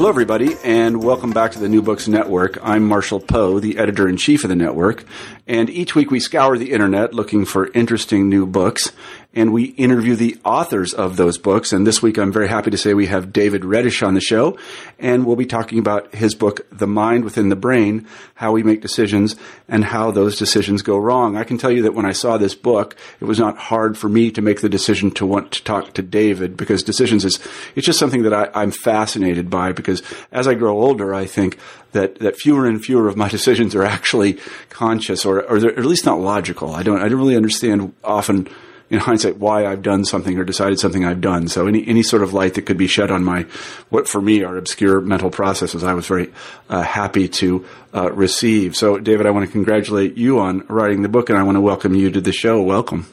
Hello, everybody, and welcome back to the New Books Network. I'm Marshall Poe, the editor in chief of the network, and each week we scour the internet looking for interesting new books and we interview the authors of those books. And this week, I'm very happy to say we have David Redish on the show, and we'll be talking about his book, The Mind Within the Brain, how we make decisions and how those decisions go wrong. I can tell you that when I saw this book, it was not hard for me to make the decision to want to talk to David because decisions is, it's just something that I, I'm fascinated by because as I grow older, I think that, that fewer and fewer of my decisions are actually conscious or, or they're at least not logical. I don't, I don't really understand often in hindsight why I've done something or decided something I've done. So any any sort of light that could be shed on my what for me are obscure mental processes, I was very uh, happy to uh, receive. So David, I want to congratulate you on writing the book, and I want to welcome you to the show. Welcome.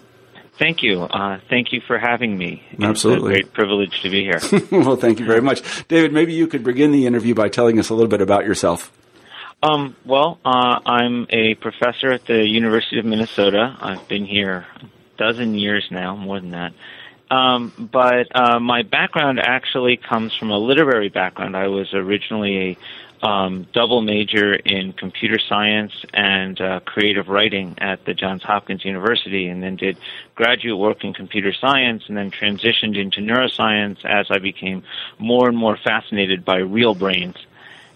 Thank you. Uh, thank you for having me. Absolutely. It's a great privilege to be here. well, thank you very much. David, maybe you could begin the interview by telling us a little bit about yourself. Um, well, uh, I'm a professor at the University of Minnesota. I've been here dozen years now, more than that. Um, but uh, my background actually comes from a literary background. I was originally a um, double major in computer science and uh, creative writing at the Johns Hopkins University, and then did graduate work in computer science, and then transitioned into neuroscience as I became more and more fascinated by real brains.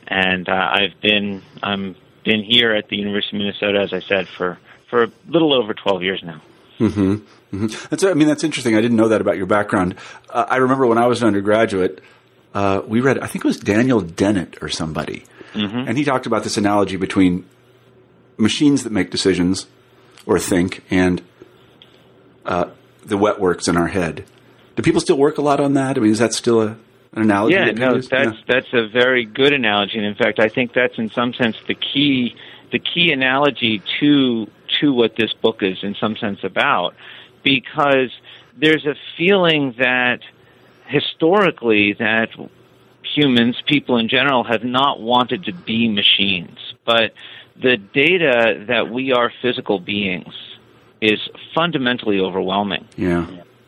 And uh, I've been I'm been here at the University of Minnesota, as I said, for for a little over 12 years now. Mm-hmm. Mm-hmm. That's, I mean, that's interesting. I didn't know that about your background. Uh, I remember when I was an undergraduate, uh, we read, I think it was Daniel Dennett or somebody, mm-hmm. and he talked about this analogy between machines that make decisions or think and uh, the wet works in our head. Do people still work a lot on that? I mean, is that still a, an analogy? Yeah, that no, that's yeah. that's a very good analogy, and in fact, I think that's in some sense the key the key analogy to to what this book is in some sense about because there's a feeling that historically that humans, people in general, have not wanted to be machines. But the data that we are physical beings is fundamentally overwhelming. Yeah.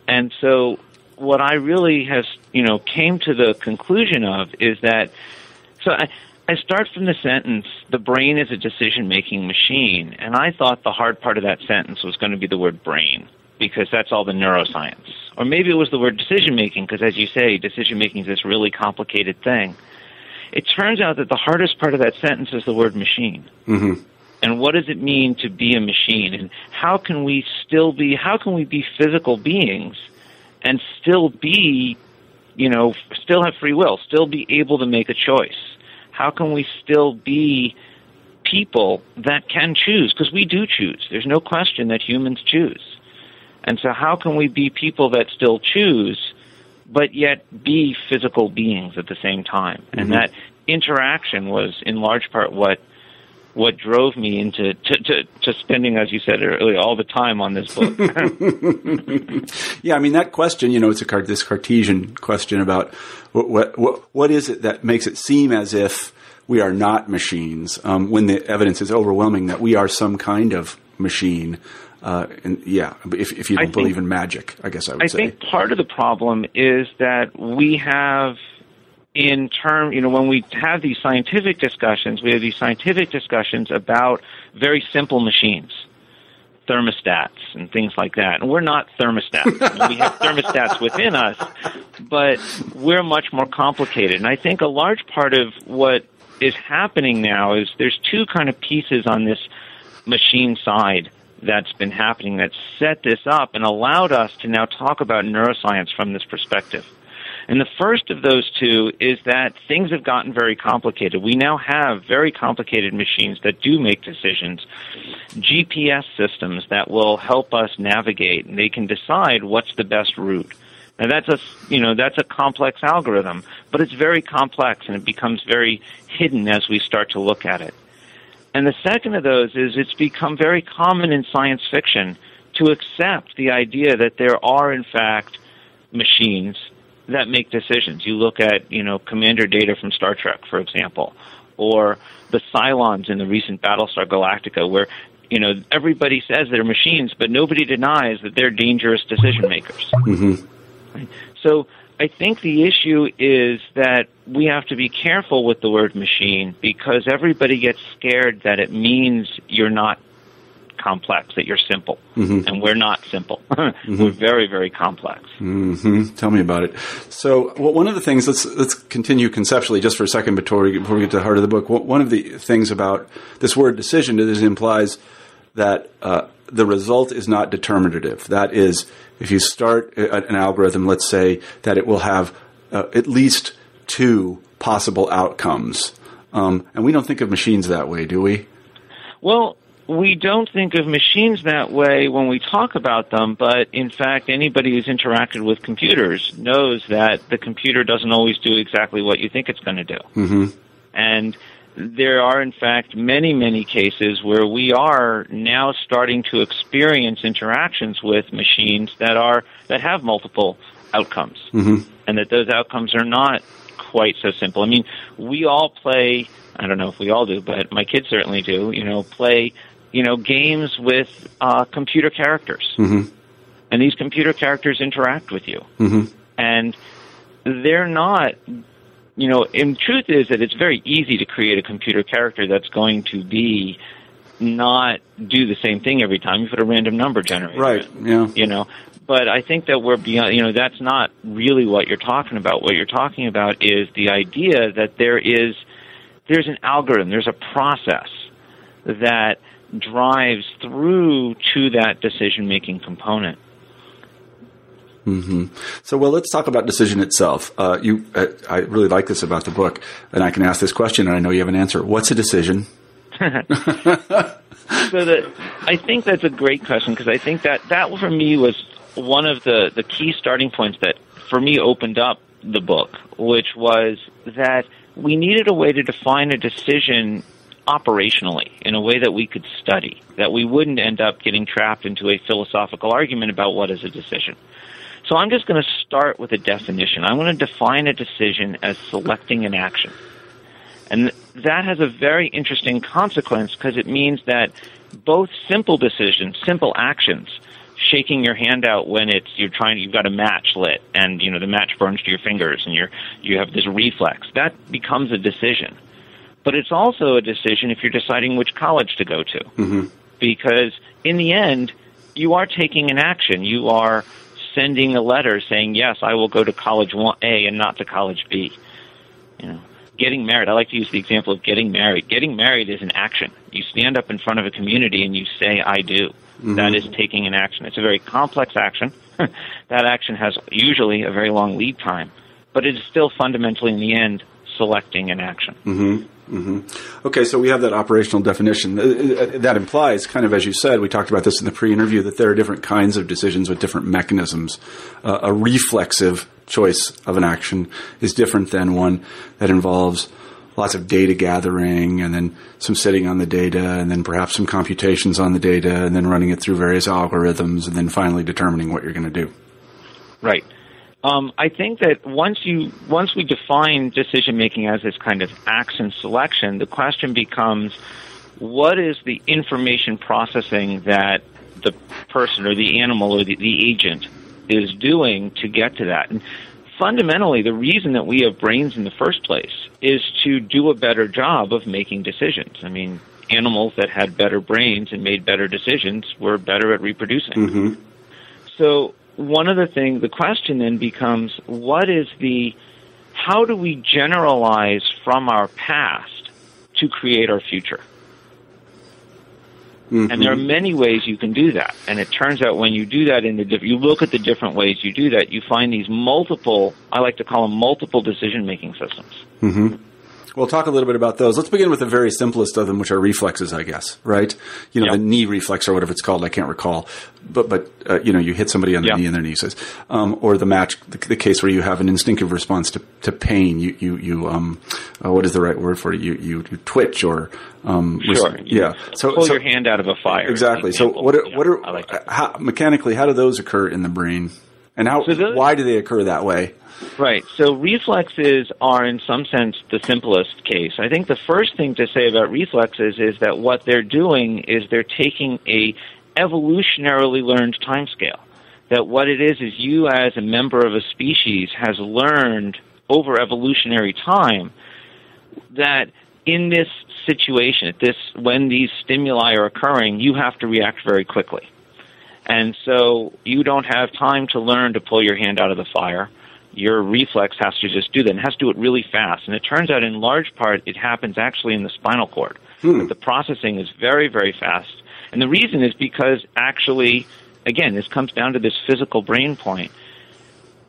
And so what I really has, you know, came to the conclusion of is that so I I start from the sentence, the brain is a decision making machine. And I thought the hard part of that sentence was going to be the word brain, because that's all the neuroscience. Or maybe it was the word decision making, because as you say, decision making is this really complicated thing. It turns out that the hardest part of that sentence is the word machine. Mm-hmm. And what does it mean to be a machine? And how can we still be, how can we be physical beings and still be, you know, still have free will, still be able to make a choice? How can we still be people that can choose? Because we do choose. There's no question that humans choose. And so, how can we be people that still choose, but yet be physical beings at the same time? Mm-hmm. And that interaction was, in large part, what what drove me into to, to, to, spending, as you said earlier, all the time on this book. yeah, I mean that question. You know, it's a this Cartesian question about what what what is it that makes it seem as if we are not machines um, when the evidence is overwhelming that we are some kind of machine. Uh, and yeah, if, if you don't think, believe in magic, I guess I would I say. I think part of the problem is that we have in term, you know, when we have these scientific discussions, we have these scientific discussions about very simple machines, thermostats and things like that. And we're not thermostats. we have thermostats within us, but we're much more complicated. And I think a large part of what is happening now is there's two kind of pieces on this machine side that's been happening that set this up and allowed us to now talk about neuroscience from this perspective. And the first of those two is that things have gotten very complicated. We now have very complicated machines that do make decisions, GPS systems that will help us navigate, and they can decide what's the best route. And that's a you know that's a complex algorithm, but it's very complex and it becomes very hidden as we start to look at it. And the second of those is it's become very common in science fiction to accept the idea that there are in fact machines that make decisions. You look at you know commander data from Star Trek, for example, or the Cylons in the recent Battlestar Galactica, where you know everybody says they're machines, but nobody denies that they're dangerous decision makers. Mm-hmm. So I think the issue is that we have to be careful with the word machine because everybody gets scared that it means you're not complex, that you're simple. Mm-hmm. And we're not simple. We're very, very complex. hmm Tell me about it. So, well, one of the things let's let's continue conceptually just for a second before we before we get to the heart of the book. One of the things about this word decision is it implies that uh, the result is not determinative. That is, if you start a- an algorithm, let's say that it will have uh, at least two possible outcomes, um, and we don't think of machines that way, do we? Well, we don't think of machines that way when we talk about them, but in fact, anybody who's interacted with computers knows that the computer doesn't always do exactly what you think it's going to do. Mm-hmm. And there are, in fact, many, many cases where we are now starting to experience interactions with machines that are that have multiple outcomes, Mm-hmm. and that those outcomes are not quite so simple. I mean, we all play. I don't know if we all do, but my kids certainly do. You know, play you know games with uh, computer characters, Mm-hmm. and these computer characters interact with you Mm-hmm. and they're not you know in truth is that it's very easy to create a computer character that's going to be not do the same thing every time you put a random number generator Right. in, Yeah. you know but i think that we're beyond you know that's not really what you're talking about what you're talking about is the idea that there is there's an algorithm there's a process that drives through to that decision making component hmm So, well, let's talk about decision itself. Uh, you, uh, I really like this about the book, and I can ask this question, and I know you have an answer. What's a decision? so that I think that's a great question because I think that that for me was one of the the key starting points that for me opened up the book, which was that we needed a way to define a decision operationally in a way that we could study, that we wouldn't end up getting trapped into a philosophical argument about what is a decision. So I'm just going to start with a definition. I'm going to define a decision as selecting an action. And that has a very interesting consequence because it means that both simple decisions, simple actions, shaking your hand out when it's you're trying you've got a match lit and you know the match burns to your fingers and you're you have this reflex that becomes a decision but it's also a decision if you're deciding which college to go to. Mm-hmm. because in the end you are taking an action. You are sending a letter saying yes I will go to college A and not to college B. You know getting married I like to use the example of getting married. Getting married is an action. You stand up in front of a community and you say I do. That is taking an action. It's a very complex action. That action has usually a very long lead time but it is still fundamentally in the end selecting an action Okay, so we have that operational definition. Uh, uh, That implies, kind of as you said, we talked about this in the pre-interview, that there are different kinds of decisions with different mechanisms. Uh, a reflexive choice of an action is different than one that involves lots of data gathering and then some sitting on the data and then perhaps some computations on the data and then running it through various algorithms and then finally determining what you're going to do. Right. Um, I think that once you once we define decision making as this kind of action selection, the question becomes, what is the information processing that the person or the animal or the, the agent is doing to get to that? And fundamentally, the reason that we have brains in the first place is to do a better job of making decisions. I mean, animals that had better brains and made better decisions were better at reproducing. Mm-hmm. So one of the things, the question then becomes, what is the, how do we generalize from our past to create our future? And there are many ways you can do that. And it turns out when you do that in the, diff- you look at the different ways you do that, you find these multiple, I like to call them multiple decision making systems. Mm-hmm. We'll talk a little bit about those. Let's begin with the very simplest of them, which are reflexes, I guess, right? You know, Yep. the knee reflex or whatever it's called. I can't recall, but but uh, you know, you hit somebody on the Yep. knee and their knee says, um, or the match, the, the case where you have an instinctive response to, to pain. You you you um, uh, what is the right word for it? You you, you twitch or um, res- Sure. yeah. So Pull so your hand out of a fire. exactly. So what are, Yeah, what are like how, mechanically how do those occur in the brain, and how So those- why do they occur that way? Right. So reflexes are, in some sense, the simplest case. I think the first thing to say about reflexes is that what they're doing is they're taking a evolutionarily learned timescale. That what it is is you, as a member of a species, has learned over evolutionary time that in this situation, at this when these stimuli are occurring, you have to react very quickly. And so you don't have time to learn to pull your hand out of the fire. Your reflex has to just do that and has to do it really fast. And it turns out in large part it happens actually in the spinal cord. That the processing is very, very fast. And the reason is because actually, again, this comes down to this physical brain point.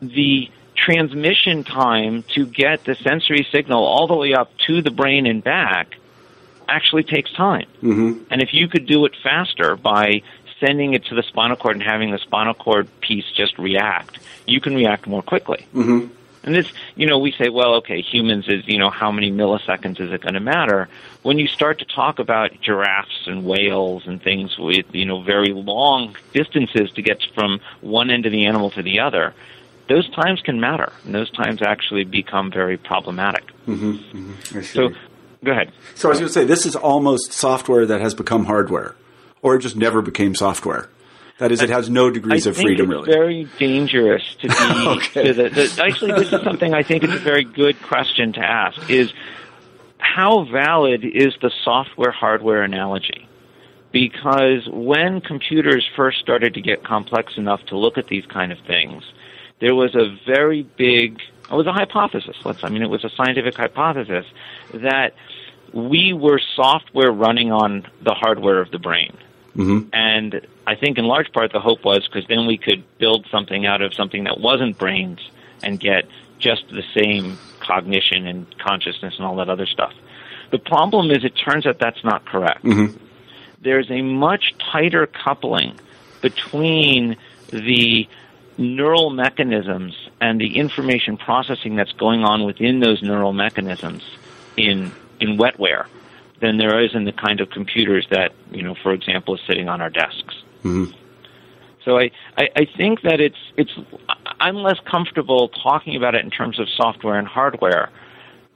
The transmission time to get the sensory signal all the way up to the brain and back actually takes time. Mm-hmm. And if you could do it faster by sending it to the spinal cord and having the spinal cord piece just react, you can react more quickly. Mm-hmm. And this, you know, we say, well, okay, humans is, you know, how many milliseconds is it going to matter? When you start to talk about giraffes and whales and things with, you know, very long distances to get from one end of the animal to the other, those times can matter. And those times actually become very problematic. I see. So, go ahead. So I was going to say, this is almost software that has become hardware, or it just never became software. That is, it has no degrees I of freedom, it's really. very dangerous to be. Okay. to the, the, actually, this is something I think is a very good question to ask: is how valid is the software hardware analogy? Because when computers first started to get complex enough to look at these kind of things, there was a very big. It was a hypothesis. Let's. I mean, it was a scientific hypothesis that we were software running on the hardware of the brain. Mm-hmm. And I think in large part the hope was because then we could build something out of something that wasn't brains and get just the same cognition and consciousness and all that other stuff. The problem is it turns out that's not correct. Mhm. There's a much tighter coupling between the neural mechanisms and the information processing that's going on within those neural mechanisms in in wetware than there is in the kind of computers that you know, for example, is sitting on our desks. Mhm. So I, I, I think that it's it's I'm less comfortable talking about it in terms of software and hardware.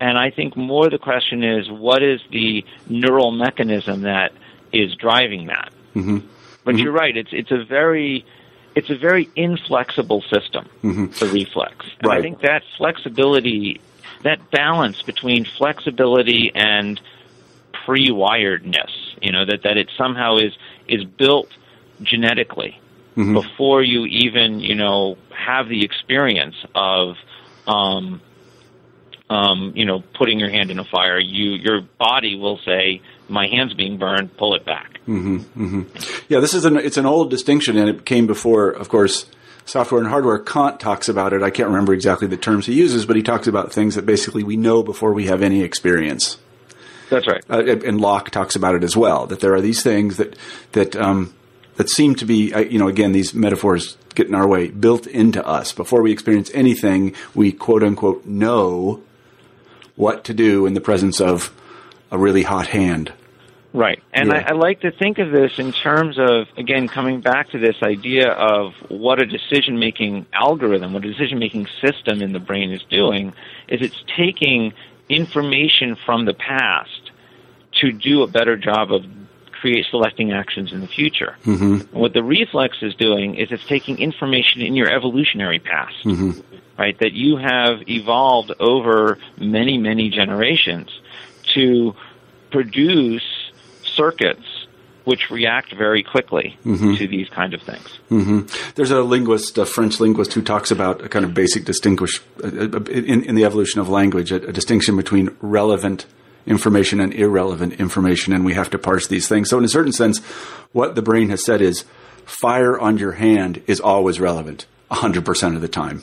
And I think more the question is what is the neural mechanism that is driving that? Mhm. But Mhm. you're right, it's it's a very it's a very inflexible system, Mhm. the reflex. And Right. I think that flexibility that balance between flexibility and pre-wiredness, you know, that, that it somehow is is built genetically Mhm. before you even, you know, have the experience of um, um, you know, putting your hand in a fire, you your body will say, "My hand's being burned. Pull it back." hmm hmm Yeah, this is an it's an old distinction, and it came before, of course, software and hardware. Kant talks about it. I can't remember exactly the terms he uses, but he talks about things that basically we know before we have any experience. That's right. Uh, and Locke talks about it as well. That there are these things that that um, that seem to be, uh, you know, again, these metaphors get in our way, built into us before we experience anything. We quote unquote know what to do in the presence of a really hot hand. Right. And Yeah. I, I like to think of this in terms of, again, coming back to this idea of what a decision making algorithm, what a decision making system in the brain is doing, is it's taking information from the past to do a better job of create selecting actions in the future. Mm-hmm. What the reflex is doing is it's taking information in your evolutionary past, Mm-hmm. right, that you have evolved over many, many generations to produce circuits which react very quickly Mm-hmm. to these kind of things. hmm There's a linguist, a French linguist, who talks about a kind of basic distinguish uh, in, in the evolution of language, a, a distinction between relevant information and irrelevant information, and we have to parse these things. So, in a certain sense, what the brain has said is fire on your hand is always relevant, 100% of the time.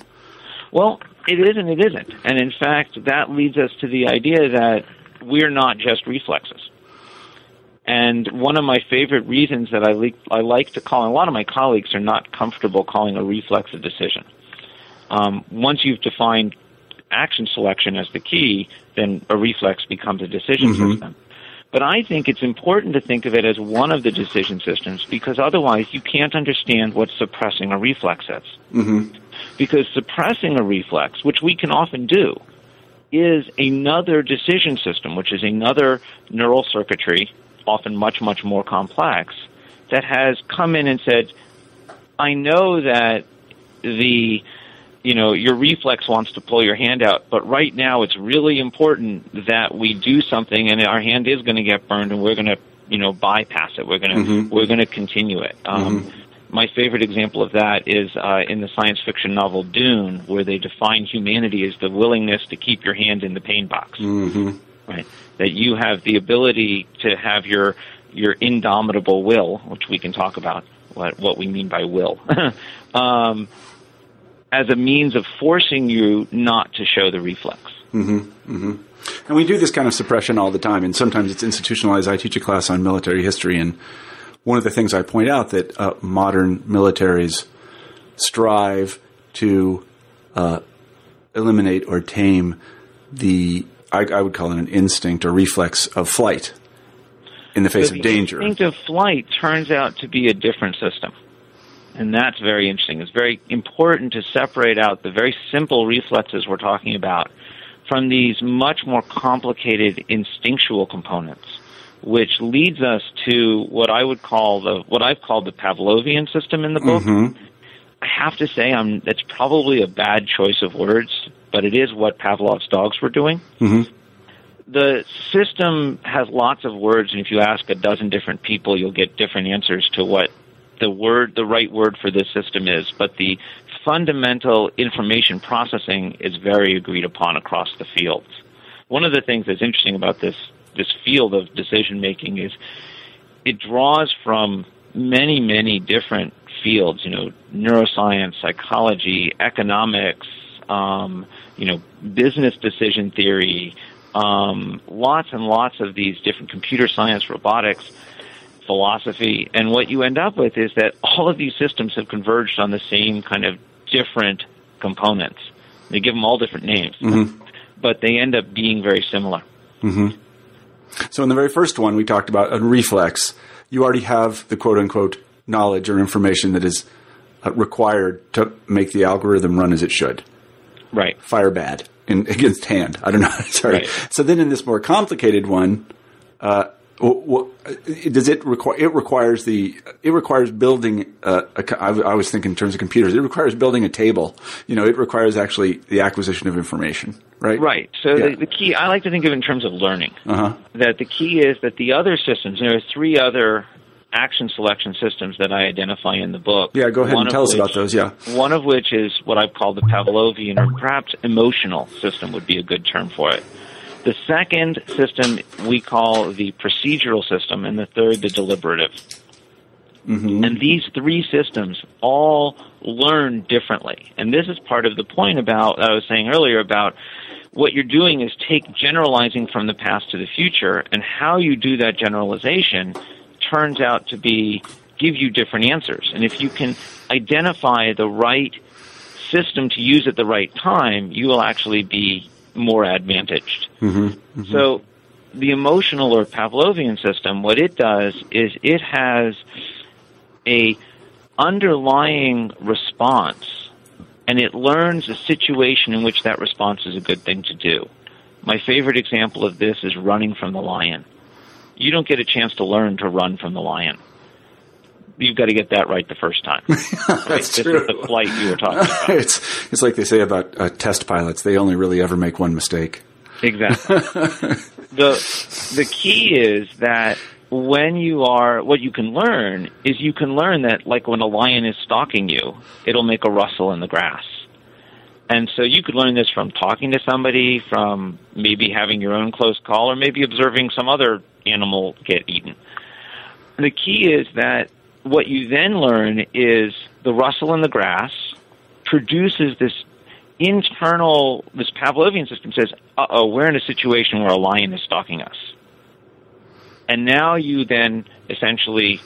Well, It is and it isn't. And in fact, that leads us to the idea that we're not just reflexes. And one of my favorite reasons that I, le- I like to call, and a lot of my colleagues are not comfortable calling a reflex a decision. Um, once you've defined action selection as the key, then a reflex becomes a decision mm-hmm. system. But I think it's important to think of it as one of the decision systems because otherwise you can't understand what suppressing a reflex is. Mm-hmm. Because suppressing a reflex, which we can often do, is another decision system, which is another neural circuitry, often much, much more complex, that has come in and said, I know that the you know, your reflex wants to pull your hand out, but right now it's really important that we do something and our hand is going to get burned and we're going to, you know, bypass it. We're going to, mm-hmm. we're going to continue it. Um, mm-hmm. My favorite example of that is uh, in the science fiction novel Dune, where they define humanity as the willingness to keep your hand in the pain box. Mm-hmm. Right? That you have the ability to have your your indomitable will, which we can talk about what what we mean by will, um, as a means of forcing you not to show the reflex. Mm-hmm, mm-hmm. And we do this kind of suppression all the time, and sometimes it's institutionalized. I teach a class on military history, and one of the things I point out that uh, modern militaries strive to uh, eliminate or tame the I, I, would call it an instinct or reflex of flight in the face but of danger. Instinct of flight turns out to be a different system. And that's very interesting. It's very important to separate out the very simple reflexes we're talking about from these much more complicated instinctual components, which leads us to what I would call the what I've called the Pavlovian system in the book. Mm-hmm. I have to say, I'm that's probably a bad choice of words, but it is what Pavlov's dogs were doing. Mm-hmm. The system has lots of words, and if you ask a dozen different people, you'll get different answers to what the word, the right word for this system is, but the fundamental information processing is very agreed upon across the fields. One of the things that's interesting about this this field of decision making is it draws from many, many different fields. You know, neuroscience, psychology, economics, um, you know, business decision theory, um, lots and lots of these different computer science, robotics philosophy, and what you end up with is that all of these systems have converged on the same kind of different components. They give them all different names, mm-hmm. but they end up being very similar. Mm-hmm. So, in the very first one, we talked about a reflex. You already have the quote unquote knowledge or information that is uh, required to make the algorithm run as it should. Right. Fire bad in, against hand. I don't know. Sorry. Right. So then in this more complicated one, uh, does it require? It requires the. It requires building. Uh, a, I, I was thinking in terms of computers. It requires building a table. You know, it requires actually the acquisition of information. Right. Right. So yeah. the, the, key. I like to think of it in terms of learning. Uh-huh. That the key is that the other systems. There are three other action selection systems that I identify in the book. Yeah, go ahead and tell us which, about those. Yeah. One of which is what I've called the Pavlovian, or perhaps emotional system would be a good term for it. The second system we call the procedural system, and the third the deliberative. Mm-hmm. And these three systems all learn differently. And this is part of the point about I was saying earlier about what you're doing is take generalizing from the past to the future, and how you do that generalization turns out to be give you different answers. And if you can identify the right system to use at the right time, you will actually be more advantaged. Mm-hmm, mm-hmm. So the emotional or Pavlovian system, what it does is it has a underlying response and it learns a situation in which that response is a good thing to do. My favorite example of this is running from the lion. You don't get a chance to learn to run from the lion you've got to get that right the first time. That's right? True. the flight you were talking about. it's it's like they say about uh, test pilots; they only really ever make one mistake. Exactly. the the key is that when you are what you can learn is you can learn that like when a lion is stalking you, it'll make a rustle in the grass. And so you could learn this from talking to somebody, from maybe having your own close call, or maybe observing some other animal get eaten. The key is that what you then learn is the rustle in the grass produces this internal, this Pavlovian system says, uh oh, we're in a situation where a lion is stalking us. And now you then essentially,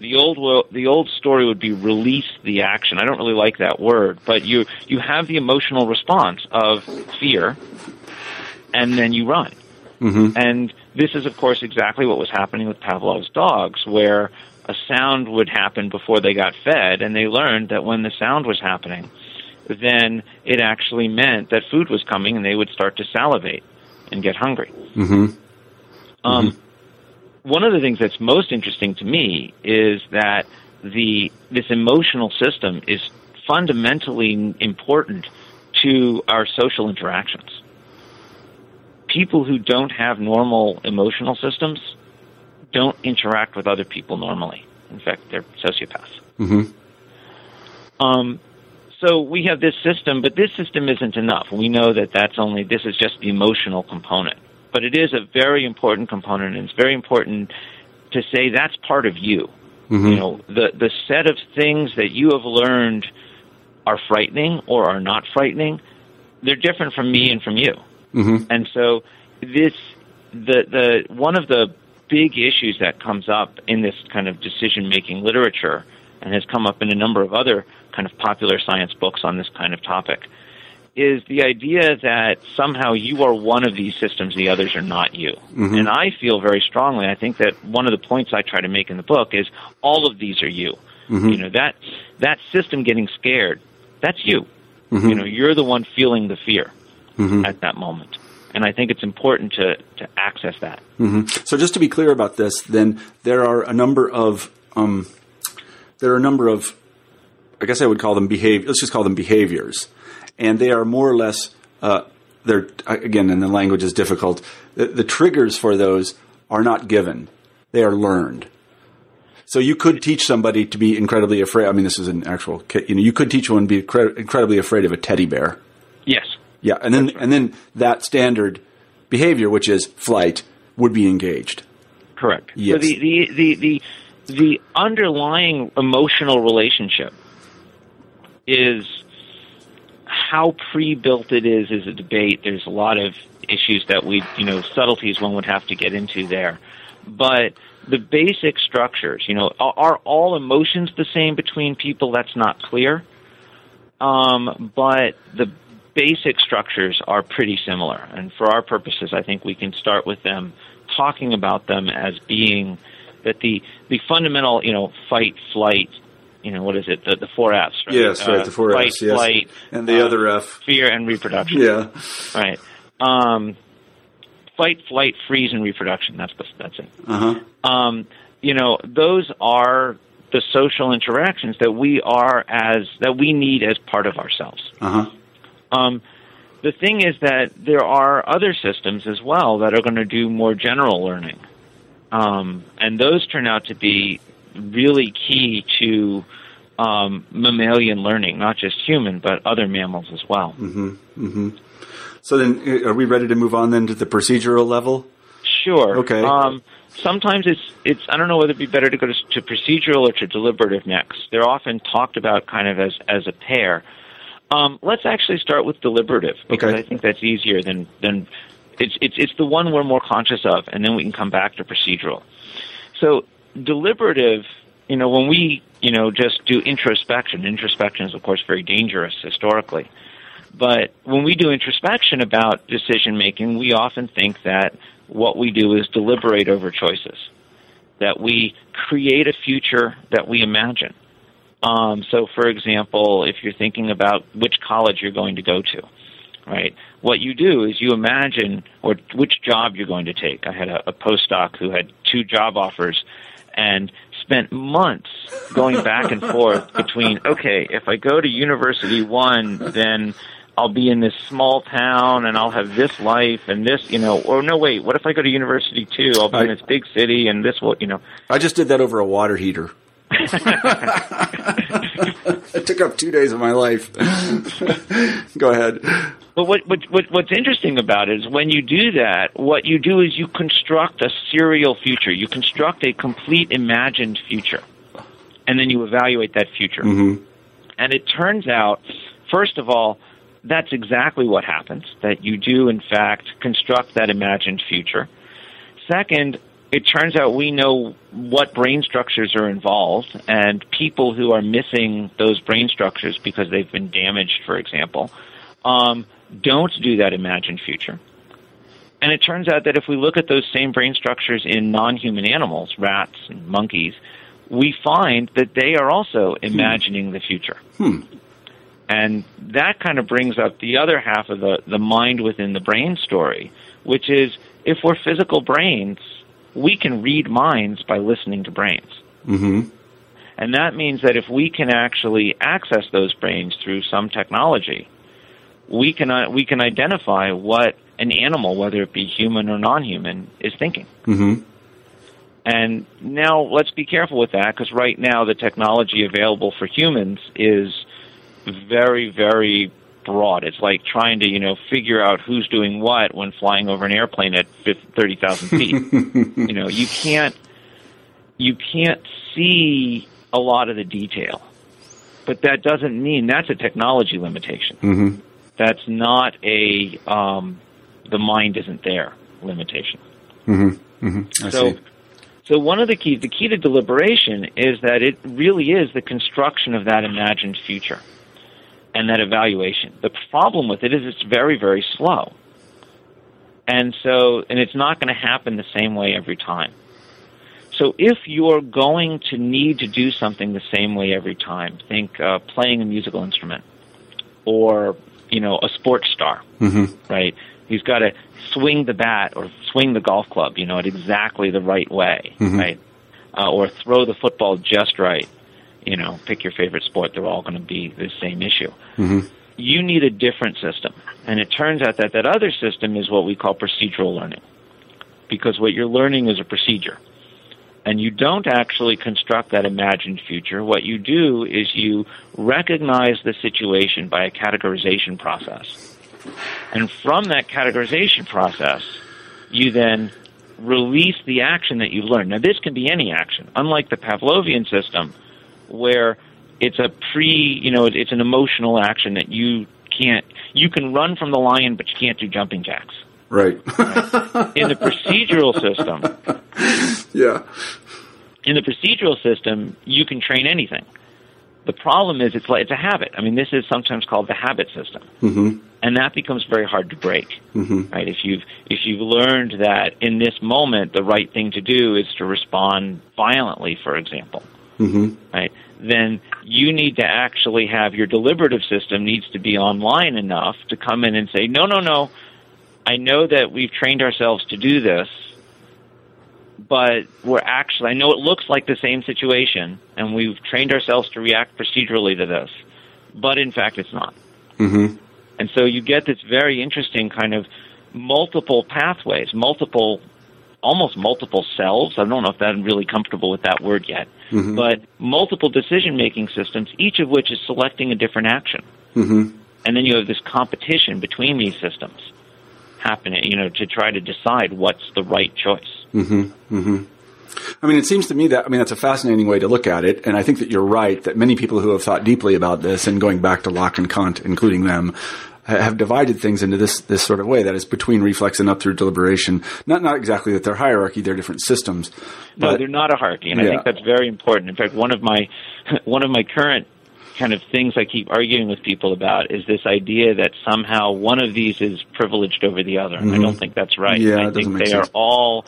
the old the old story would be release the action. I don't really like that word, but you you have the emotional response of fear, and then you run. Mm-hmm. And this is, of course, exactly what was happening with Pavlov's dogs, where a sound would happen before they got fed, and they learned that when the sound was happening, then it actually meant that food was coming, and they would start to salivate and get hungry. Mm-hmm. Um, One of the things that's most interesting to me is that the this emotional system is fundamentally important to our social interactions. People who don't have normal emotional systems don't interact with other people normally. In fact, they're sociopaths. Mm-hmm. Um, so we have this system, but this system isn't enough. We know that that's only this is just the emotional component, but it is a very important component, and it's very important to say that's part of you. Mm-hmm. You know, the the set of things that you have learned are frightening or are not frightening. They're different from me and from you. Mm-hmm. And so this the the one of the big issues that comes up in this kind of decision making literature and has come up in a number of other kind of popular science books on this kind of topic is the idea that somehow you are one of these systems, the others are not you. Mhm. And I feel very strongly, I think that one of the points I try to make in the book is all of these are you. Mhm. You know, that that system getting scared, that's you. Mhm. You know, you're the one feeling the fear Mhm. at that moment. And I think it's important to, to access that. hmm So just to be clear about this, then there are a number of um, there are a number of I guess I would call them behavior. Let's just call them behaviors, and they are more or less uh, they're again, and the language is difficult. The, the triggers for those are not given; they are learned. So you could teach somebody to be incredibly afraid. I mean, this is an actual. ca- You know, you could teach one to be incre- incredibly afraid of a teddy bear. Yes. Yeah, and then and then that standard behavior, which is flight, would be engaged. Correct. Yes. So the, the, the, the, the underlying emotional relationship is how pre-built it is is a debate. There's a lot of issues that we, you know, subtleties one would have to get into there. But the basic structures, you know, are, are all emotions the same between people? That's not clear. Um, but the basic structures are pretty similar. And for our purposes, I think we can start with them, talking about them as being that the, the fundamental, you know, fight, flight, you know, what is it? The, the four Fs, right? Yes, right, the four fight, Fs, yes. flight, And the uh, other F. fear, and reproduction. Yeah. Right. Um, fight, flight, freeze, and reproduction. That's the, that's it. Uh huh. Um, you know, those are the social interactions that we are as that we need as part of ourselves. Uh huh. Um, the thing is that there are other systems as well that are going to do more general learning, um, and those turn out to be really key to um, mammalian learning, not just human but other mammals as well. So then, uh, are we ready to move on then to the procedural level? Sure. Okay. Um, sometimes it's it's I don't know whether it'd be better to go to, to procedural or to deliberative next. They're often talked about kind of as as a pair. Um, let's actually start with deliberative because Okay. I think that's easier than than it's it's it's the one we're more conscious of, and then we can come back to procedural. So deliberative, you know, when we you know just do introspection, introspection is of course very dangerous historically. But when we do introspection about decision making, we often think that what we do is deliberate over choices, that we create a future that we imagine. Um, so, for example, if you're thinking about which college you're going to go to, right? What you do is you imagine or which job you're going to take. I had a, a postdoc who had two job offers and spent months going back and forth between okay, if I go to university one, then I'll be in this small town and I'll have this life and this, you know, or no, wait, what if I go to university two? I'll be in this big city and this will, you know. I just did that over a water heater. it took up two days of my life. Go ahead. But what, what, what what's interesting about it is when you do that, what you do is you construct a serial future. You construct a complete imagined future, and then you evaluate that future. Mhm. And it turns out, first of all, that's exactly what happens, that you do, in fact, construct that imagined future. Second, it turns out we know what brain structures are involved, and people who are missing those brain structures because they've been damaged, for example, um, don't do that imagined future. And it turns out that if we look at those same brain structures in non human animals, rats and monkeys, we find that they are also imagining the future. Hmm. And that kind of brings up the other half of the, the mind within the brain story, which is if we're physical brains, we can read minds by listening to brains. Mm-hmm. And that means that if we can actually access those brains through some technology, we can, uh, we can identify what an animal, whether it be human or non human, is thinking. Mm-hmm. And now let's be careful with that because right now the technology available for humans is very, very broad. It's like trying to, you know, figure out who's doing what when flying over an airplane at 30,000 feet. you know, you can't, you can't see a lot of the detail. But that doesn't mean that's a technology limitation. Mm-hmm. That's not a, um, the mind isn't there limitation. Mm-hmm. Mm-hmm. So, see. so one of the keys, the key to deliberation is that it really is the construction of that imagined future and that evaluation. The problem with it is it's very, very slow. And so, and it's not going to happen the same way every time. So if you're going to need to do something the same way every time, think uh, playing a musical instrument or, you know, a sports star, Mm-hmm. right? He's got to swing the bat or swing the golf club, you know, at exactly the right way, Mhm. right? Uh, or throw the football just right. You know, pick your favorite sport. They're all going to be the same issue. Mm-hmm. You need a different system. And it turns out that that other system is what we call procedural learning. Because what you're learning is a procedure. And you don't actually construct that imagined future. What you do is you recognize the situation by a categorization process. And from that categorization process, you then release the action that you learned. Now, this can be any action, unlike the Pavlovian system, where it's a pre, you know, it's an emotional action that you can't, you can run from the lion, but you can't do jumping jacks. Right. In the procedural system, yeah. in the procedural system, you can train anything. The problem is it's like it's a habit. I mean, this is sometimes called the habit system, Mm-hmm. and that becomes very hard to break. Mm-hmm. right? If you've if you've learned that in this moment the right thing to do is to respond violently, for example, Mm-hmm. right? Then you need to actually have your deliberative system needs to be online enough to come in and say, no, no, no. I know that we've trained ourselves to do this, but we're actually I know it looks like the same situation, and we've trained ourselves to react procedurally to this, but in fact it's not. Mm-hmm. And so you get this very interesting kind of multiple pathways, multiple, almost multiple selves. I don't know if I'm really comfortable with that word yet, Mhm. but multiple decision making systems, each of which is selecting a different action. Mm-hmm. And then you have this competition between these systems happening, you know, to try to decide what's the right choice. Mm-hmm. Mm-hmm. I mean, it seems to me that I mean that's a fascinating way to look at it, and I think that you're right that many people who have thought deeply about this, and going back to Locke and Kant, including them, have divided things into this this sort of way that is between reflex and up through deliberation. Not not exactly that they're hierarchy; they're different systems. No, But- they're not a hierarchy, and I think that's very important. In fact, one of my one of my current kind of things I keep arguing with people about is this idea that somehow one of these is privileged over the other, and I don't think that's right. Yeah, I doesn't think make they sense. are all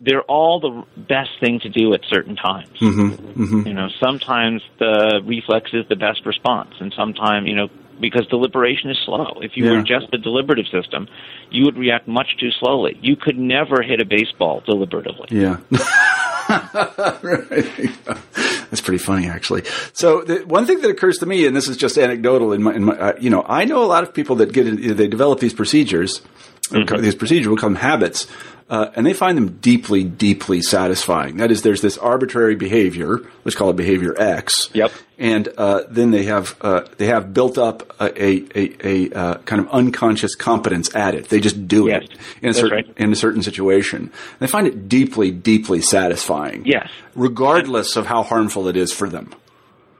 they're all the best thing to do at certain times. Mm-hmm. Mm-hmm. You know, sometimes the reflex is the best response, and sometimes, you know, because deliberation is slow. If you Yeah. were just a deliberative system, you would react much too slowly. You could never hit a baseball deliberatively. Yeah. right. That's pretty funny, actually. So the, one thing that occurs to me, and this is just anecdotal, in my, in my uh, you know, I know a lot of people that get in, they develop these procedures, Mm-hmm. these procedures become habits, uh, and they find them deeply, deeply satisfying. That is, there's this arbitrary behavior, let's call it behavior X. Yep. And uh, then they have uh, they have built up a a, a, a uh, kind of unconscious competence at it. They just do Yes, it in a that's certain right. in a certain situation. They find it deeply, deeply satisfying. Yes. Regardless of how harmful it is for them.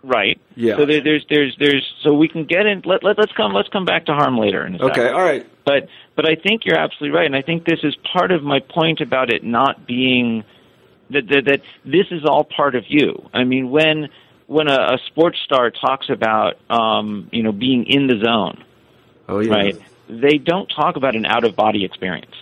Right. Yeah. So there, there's there's there's so we can get in. Let, let let's come let's come back to harm later. In a Okay. All right. But but I think you're absolutely right, and I think this is part of my point about it not being that that, that this is all part of you. I mean, when when a, a sports star talks about um, you know being in the zone, Oh yeah. right? They don't talk about an out of body experience.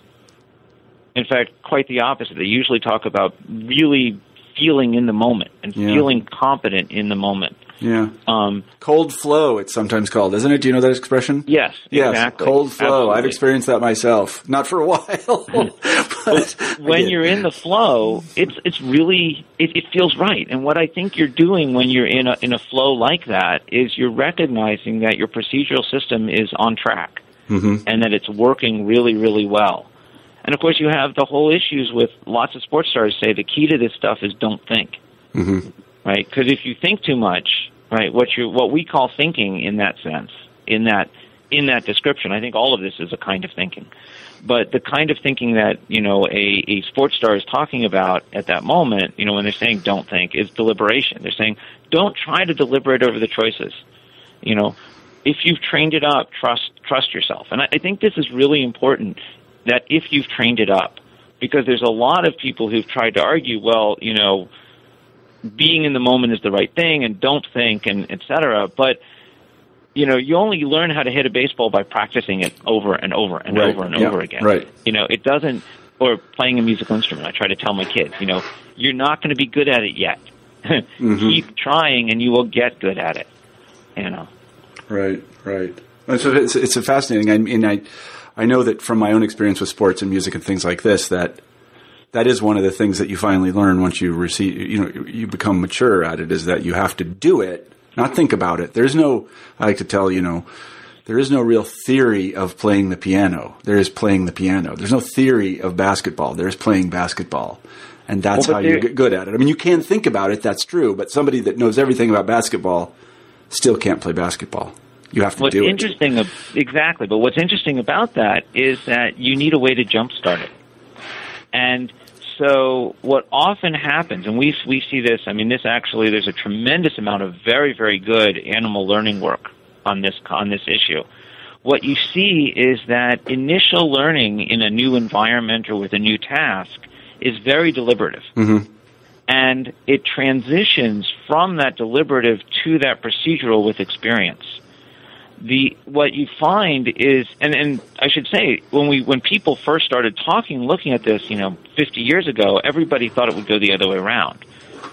In fact, quite the opposite. They usually talk about really feeling in the moment and Yeah. feeling competent in the moment. Yeah. Um, Cold flow, it's sometimes called, isn't it? Do you know that expression? yes, Yes, exactly. cold flow. I've experienced that myself. Not for a while, but when you're in the flow, it's it's really it, it feels right. And what I think you're doing when you're in a in a flow like that is you're recognizing that your procedural system is on track Mhm. and that it's working really really well. And of course, you have the whole issues with lots of sports stars say the key to this stuff is don't think, Mhm. Right? Because if you think too much, right, what you what we call thinking in that sense, in that in that description, I think all of this is a kind of thinking. But the kind of thinking that you know a, a sports star is talking about at that moment, you know, when they're saying "don't think," is deliberation. They're saying don't try to deliberate over the choices. You know, if you've trained it up, trust trust yourself. And I, I think this is really important that if you've trained it up, because there's a lot of people who've tried to argue, well, you know, being in the moment is the right thing, and don't think, and et cetera. But you know, you only learn how to hit a baseball by practicing it over and over and Right. over and Yeah. over again. Right. You know, it doesn't. Or playing a musical instrument. I try to tell my kids, you know, you're not going to be good at it yet. Mm-hmm. Keep trying, and you will get good at it. You know. Right, right. So it's, it's a fascinating. I mean, I, I know that from my own experience with sports and music and things like this, that that is one of the things that you finally learn once you receive, you know, you become mature at it. Is that you have to do it, not think about it. There's no. I like to tell you know. There is no real theory of playing the piano. There is playing the piano. There's no theory of basketball. There's playing basketball. And that's Well, how you get good at it. I mean, you can think about it, that's true, but somebody that knows everything about basketball still can't play basketball. You have to What's do it. interesting, exactly. But what's interesting about that is that you need a way to jumpstart it. And so, what often happens, and we we see this. I mean, this actually, there's a tremendous amount of very very good animal learning work on this on this issue. What you see is that initial learning in a new environment or with a new task is very deliberative Mm-hmm. and it transitions from that deliberative to that procedural with experience. The what you find is, and, and I should say, when we when people first started talking, looking at this, you know, 50 years ago, everybody thought it would go the other way around,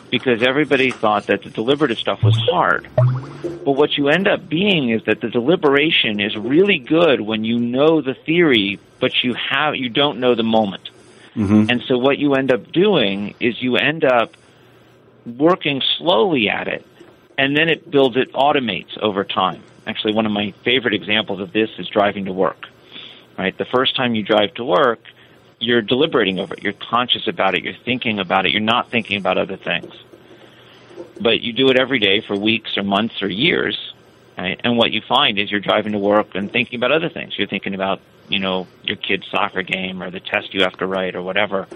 because everybody thought that the deliberative stuff was hard. But what you end up being is that the deliberation is really good when you know the theory, but you have you don't know the moment. Mm-hmm. And so what you end up doing is you end up working slowly at it, and then it builds, it automates over time. Actually, one of my favorite examples of this is driving to work. Right, the first time you drive to work, you're deliberating over it. You're conscious about it. You're thinking about it. You're not thinking about other things. But you do it every day for weeks or months or years, right? and what you find is you're driving to work and thinking about other things. You're thinking about, you know, your kid's soccer game or the test you have to write or whatever.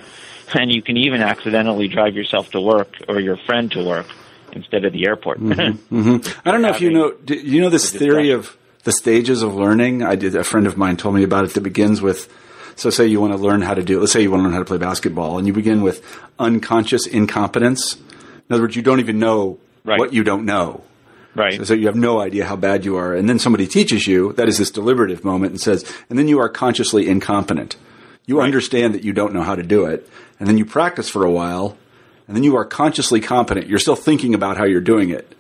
And you can even accidentally drive yourself to work or your friend to work instead of the airport. hmm I don't know if you know. Do you know this theory of the stages of learning? I did. A friend of mine told me about it. That begins with. So, say you want to learn how to do. Let's say you want to learn how to play basketball, and you begin with unconscious incompetence. In other words, you don't even know Right. what you don't know. right. So you have no idea how bad you are, and then somebody teaches you. That is this deliberative moment, and says, and then you are consciously incompetent. You understand that you don't know how to do it, and then you practice for a while, and then you are consciously competent. You're still thinking about how you're doing it,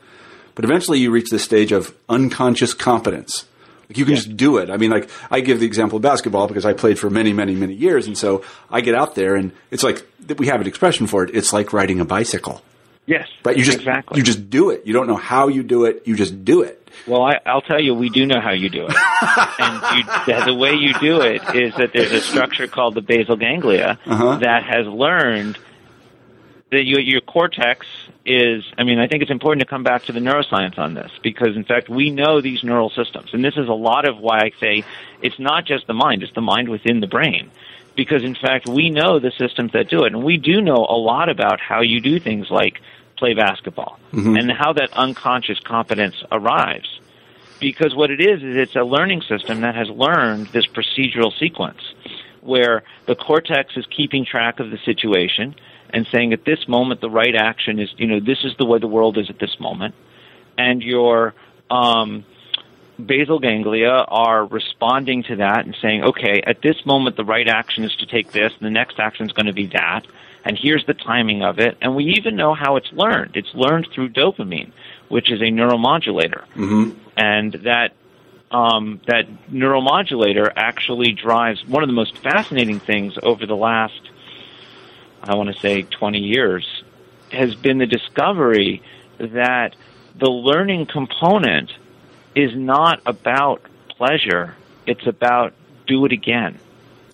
but eventually you reach this stage of unconscious competence. Like you can just do it. I mean, like I give the example of basketball because I played for many, many, many years, and so I get out there, and it's like we have an expression for it. It's like riding a bicycle. Yes. Right? You just exactly. you just do it. You don't know how you do it. You just do it. Well, I, I'll tell you, we do know how you do it. and you, the, the way you do it is that there's a structure called the basal ganglia Uh-huh. that has learned that you, your cortex is, I mean, I think it's important to come back to the neuroscience on this because, in fact, we know these neural systems. And this is a lot of why I say it's not just the mind, it's the mind within the brain. Because, in fact, we know the systems that do it. And we do know a lot about how you do things like play basketball, mm-hmm. and how that unconscious competence arrives. Because what it is is it's a learning system that has learned this procedural sequence where the cortex is keeping track of the situation and saying at this moment the right action is you know this is the way the world is at this moment, and your um, basal ganglia are responding to that and saying, okay, at this moment the right action is to take this, and the next action is going to be that, and here's the timing of it. And we even know how it's learned. It's learned through dopamine, which is a neuromodulator, Mm-hmm. and that um, that neuromodulator actually drives one of the most fascinating things over the last, I want to say, 20 years, has been the discovery that the learning component is not about pleasure; it's about do it again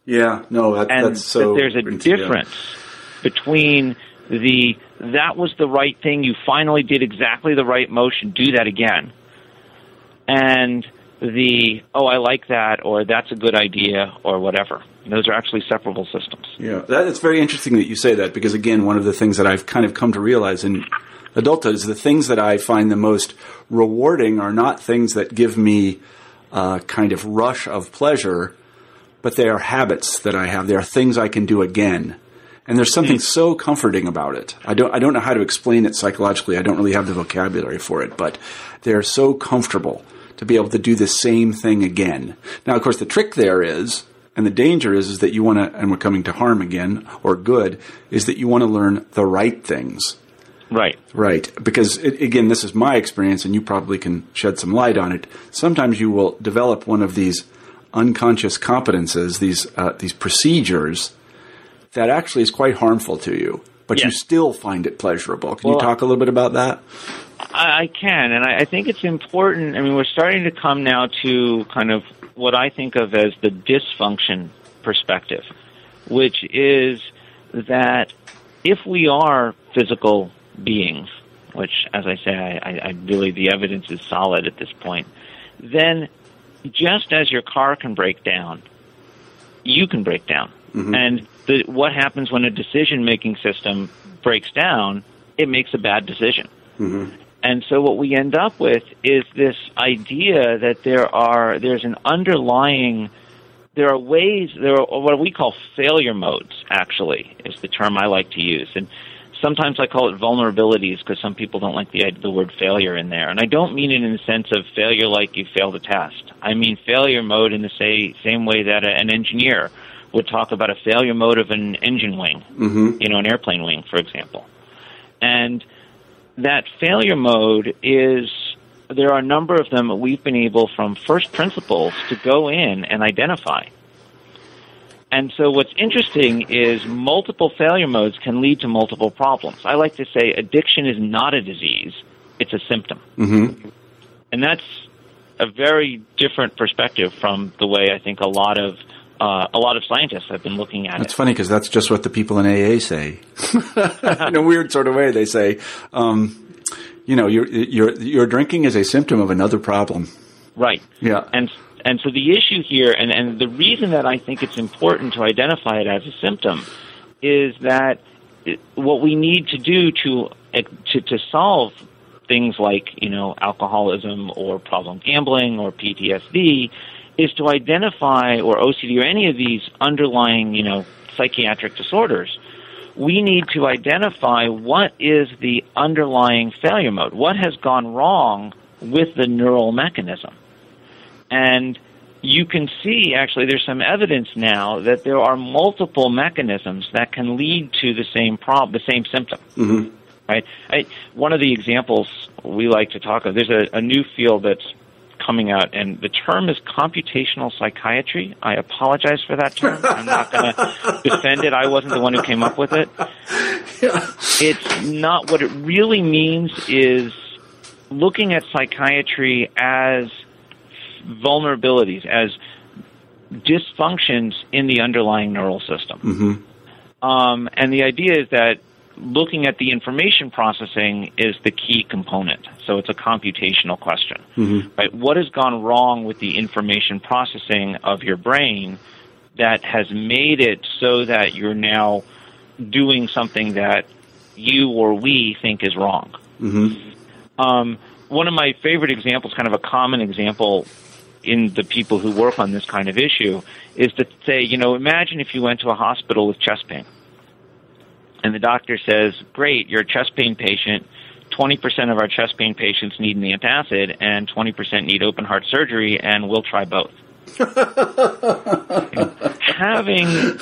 Yeah, no, that, and that's so. that there's a brings it together. difference between the that was the right thing you finally did exactly the right motion do that again and the oh i like that or that's a good idea or whatever those are actually separable systems Yeah, that, it's very interesting that you say that because again, one of the things that I've kind of come to realize in adulthood is the things that I find the most rewarding are not things that give me a kind of rush of pleasure, but they are habits that I have. They are things I can do again. And there's something hmm. so comforting about it. I don't, I don't know how to explain it psychologically. I don't really have the vocabulary for it, but they're so comfortable to be able to do the same thing again. Now, of course, the trick there is, and the danger is, is that you want to, and we're coming to harm again, or good, is that you want to learn the right things. right Right. Because, it, again, this is my experience, and you probably can shed some light on it. Sometimes you will develop one of these unconscious competences, these, uh, these procedures, that actually is quite harmful to you, but you still find it pleasurable. Can you talk a little bit about that? I, I can, and I, I think it's important. I mean, we're starting to come now to kind of what I think of as the dysfunction perspective, which is that if we are physical beings, which, as I say, I, I, I believe the evidence is solid at this point, then just as your car can break down, you can break down. Mm-hmm. And the, what happens when a decision making system breaks down? It makes a bad decision. Mm-hmm. And so what we end up with is this idea that there are there's an underlying there are ways there are what we call failure modes actually is the term I like to use. And sometimes I call it vulnerabilities because some people don't like the the word failure in there. And I don't mean it in the sense of failure like you failed a test. I mean failure mode in the say, same way that a, an engineer would talk about a failure mode of an engine wing Mm-hmm. you know an airplane wing for example. And that failure mode is there are a number of them that we've been able from first principles to go in and identify. And so what's interesting is multiple failure modes can lead to multiple problems. I like to say addiction is not a disease, it's a symptom. Mm-hmm. And that's a very different perspective from the way I think a lot of uh, a lot of scientists have been looking at That's it. funny because that's just what the people in AA say. in a weird sort of way, they say, um, you know, your your your drinking is a symptom of another problem. Right. Yeah. And and so the issue here, and, and the reason that I think it's important to identify it as a symptom, is that it, what we need to do to to to solve things like you know alcoholism or problem gambling or PTSD is to identify or OCD or any of these underlying you know psychiatric disorders. We need to identify what is the underlying failure mode. What has gone wrong with the neural mechanism? And you can see actually there's some evidence now that there are multiple mechanisms that can lead to the same problem, the same symptom. Mm-hmm. Right? I, one of the examples we like to talk of, there's a, a new field that's coming out, and the term is computational psychiatry. I apologize for that term. I'm not going to defend it. I wasn't the one who came up with it. It's not what it really means is looking at psychiatry as vulnerabilities, as dysfunctions in the underlying neural system. Mm-hmm. Um, and the idea is that looking at the information processing is the key component. So it's a computational question. Mm-hmm. Right? What has gone wrong with the information processing of your brain that has made it so that you're now doing something that you or we think is wrong. Mm-hmm. Um, one of my favorite examples, kind of a common example in the people who work on this kind of issue, is to say, you know, imagine if you went to a hospital with chest pain. And the doctor says, great, you're a chest pain patient. 20% of our chest pain patients need an antacid and 20% need open heart surgery, and we'll try both. having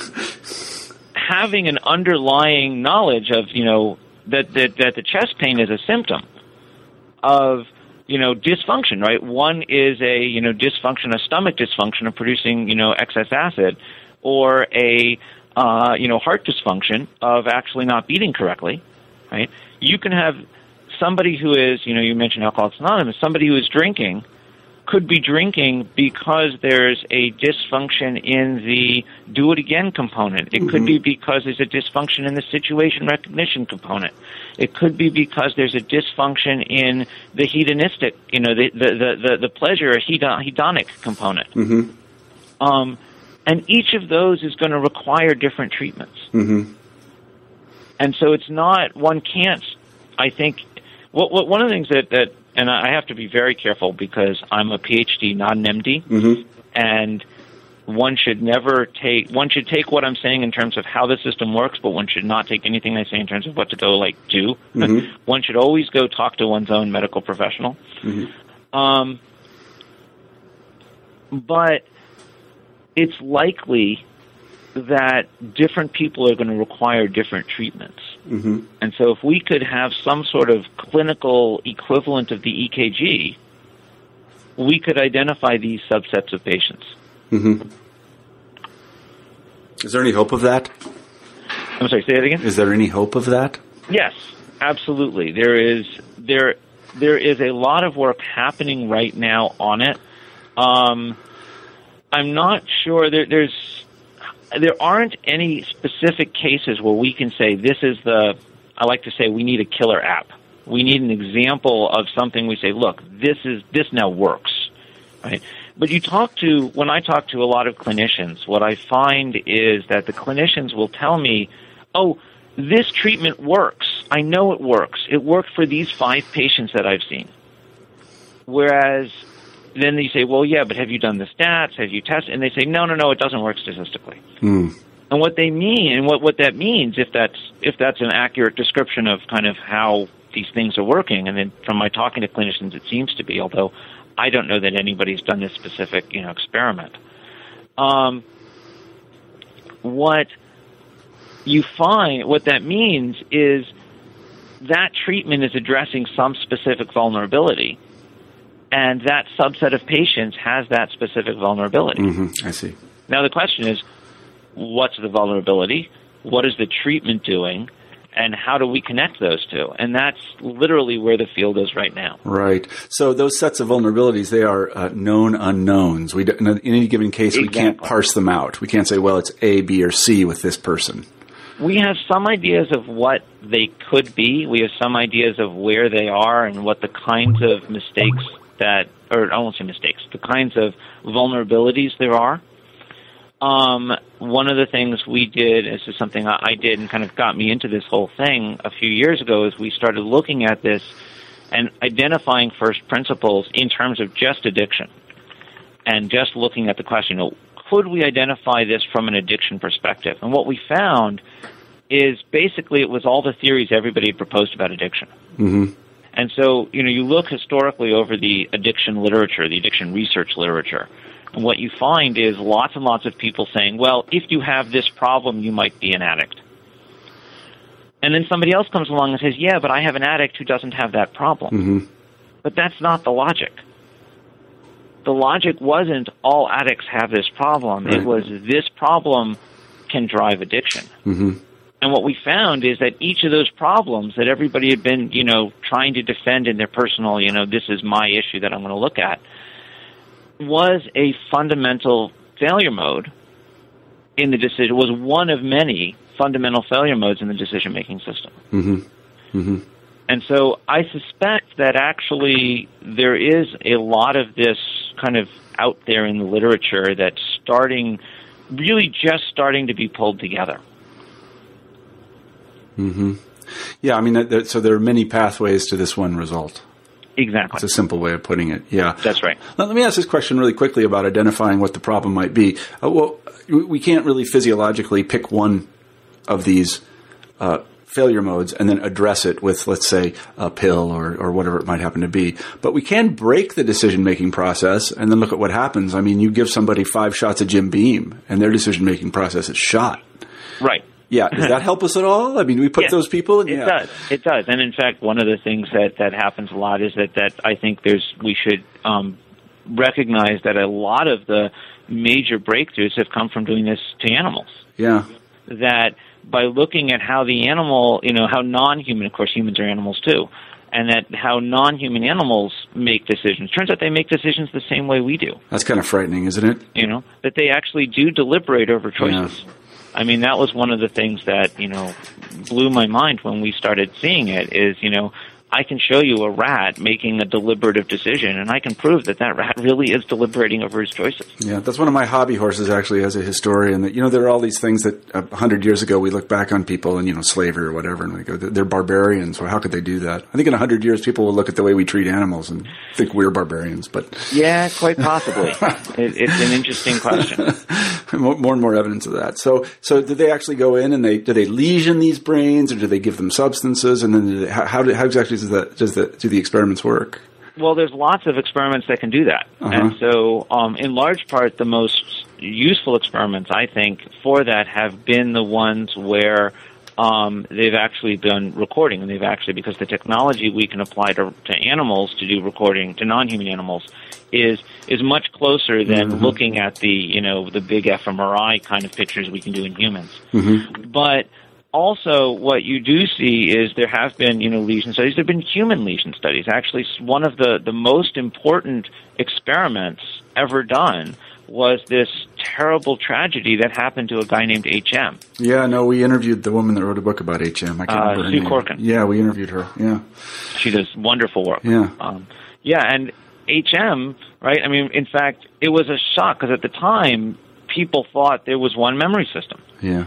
having an underlying knowledge of you know that, that that the chest pain is a symptom of you know dysfunction right one is a you know dysfunction a stomach dysfunction of producing you know excess acid or a uh, you know heart dysfunction of actually not beating correctly right you can have somebody who is you know you mentioned alcoholics anonymous somebody who is drinking could be drinking because there's a dysfunction in the do it again component. It mm-hmm. could be because there's a dysfunction in the situation recognition component. It could be because there's a dysfunction in the hedonistic, you know, the the the, the, the pleasure hedonic component. Mm-hmm. Um, and each of those is going to require different treatments. Mm-hmm. And so it's not one can't. I think what, what one of the things that that and I have to be very careful because I'm a PhD, not an MD, mm-hmm. and one should never take one should take what I'm saying in terms of how the system works, but one should not take anything I say in terms of what to go like do. Mm-hmm. one should always go talk to one's own medical professional. Mm-hmm. Um, but it's likely that different people are going to require different treatments. Mm-hmm. And so, if we could have some sort of clinical equivalent of the EKG, we could identify these subsets of patients. Mm-hmm. Is there any hope of that? I'm sorry. Say that again. Is there any hope of that? Yes, absolutely. There is there there is a lot of work happening right now on it. Um, I'm not sure there, there's there aren't any specific cases where we can say this is the. I like to say we need a killer app. We need an example of something. We say, look, this is this now works, right? But you talk to when I talk to a lot of clinicians, what I find is that the clinicians will tell me, "Oh, this treatment works. I know it works. It worked for these five patients that I've seen." Whereas then they say, well, yeah, but have you done the stats? Have you tested? And they say, no, no, no, it doesn't work statistically. Mm. And what they mean, and what, what that means, if that's if that's an accurate description of kind of how these things are working, and then from my talking to clinicians, it seems to be, although I don't know that anybody's done this specific, you know, experiment. Um, what you find, what that means is that treatment is addressing some specific vulnerability and that subset of patients has that specific vulnerability. Mm-hmm. I see. Now the question is, what's the vulnerability? What is the treatment doing? And how do we connect those two? And that's literally where the field is right now. Right. So those sets of vulnerabilities, they are uh, known unknowns. We in any given case, exactly. we can't parse them out. We can't say, well, it's A, B, or C with this person. We have some ideas of what they could be. We have some ideas of where they are and what the kinds of mistakes that, or I won't say mistakes, the kinds of vulnerabilities there are. Um, one of the things we did, this is something I did and kind of got me into this whole thing a few years ago, is we started looking at this and identifying first principles in terms of just addiction. And just looking at the question, could we identify this from an addiction perspective? And what we found is basically it was all the theories everybody had proposed about addiction. Mm-hmm. And so, you know, you look historically over the addiction literature, the addiction research literature, and what you find is lots and lots of people saying, well, if you have this problem, you might be an addict. And then somebody else comes along and says, yeah, but I have an addict who doesn't have that problem. Mm-hmm. But that's not the logic. The logic wasn't all addicts have this problem. Right. It was this problem can drive addiction. Mm-hmm. And what we found is that each of those problems that everybody had been, you know, trying to defend in their personal, you know, this is my issue that I'm going to look at, was a fundamental failure mode in the decision, was one of many fundamental failure modes in the decision making system. Mm-hmm. Mm-hmm. And so I suspect that actually there is a lot of this kind of out there in the literature that's starting, really just starting to be pulled together. Mm-hmm. Yeah, I mean, there, so there are many pathways to this one result. Exactly. It's a simple way of putting it. Yeah. That's right. Now, let me ask this question really quickly about identifying what the problem might be. Uh, well, we can't really physiologically pick one of these uh, failure modes and then address it with, let's say, a pill or, or whatever it might happen to be. But we can break the decision making process and then look at what happens. I mean, you give somebody five shots of Jim Beam and their decision making process is shot. Right. Yeah, does that help us at all? I mean, we put Yeah, those people in. It yeah. does. It does. And in fact, one of the things that that happens a lot is that that I think there's we should um, recognize that a lot of the major breakthroughs have come from doing this to animals. Yeah. That by looking at how the animal, you know, how non-human, of course, humans are animals too, and that how non-human animals make decisions. Turns out they make decisions the same way we do. That's kind of frightening, isn't it? You know, that they actually do deliberate over choices. I mean, that was one of the things that, you know, blew my mind when we started seeing it is, you know, I can show you a rat making a deliberative decision, and I can prove that that rat really is deliberating over his choices. Yeah, that's one of my hobby horses actually as a historian. That you know there are all these things that uh, a hundred years ago we look back on people and you know slavery or whatever and we go they're barbarians. Well, how could they do that? I think in a hundred years people will look at the way we treat animals and think we're barbarians. But Yeah, quite possibly. it, it's an interesting question. more more and more evidence of that. So so did they actually go in and they do they lesion these brains or do they give them substances and then do they, how how, do, how exactly does that does the do the experiments work? Well, there's lots of experiments that can do that. Uh-huh. And so, um, in large part, the most useful experiments, I think, for that have been the ones where um, they've actually been recording, and they've actually, because the technology we can apply to, to animals to do recording, to non-human animals, is is much closer than looking at the you know the big fMRI kind of pictures we can do in humans. But also, what you do see is there have been, you know, lesion studies. There have been human lesion studies. Actually, one of the, the most important experiments ever done was this terrible tragedy that happened to a guy named HM. Yeah, no, we interviewed the woman that wrote a book about HM. I can't Uh, remember her Sue name. Corkin. Yeah, we interviewed her. Yeah, She does wonderful work. Yeah. Um, yeah, and HM, right? I mean, in fact, it was a shock because at the time, people thought there was one memory system. yeah,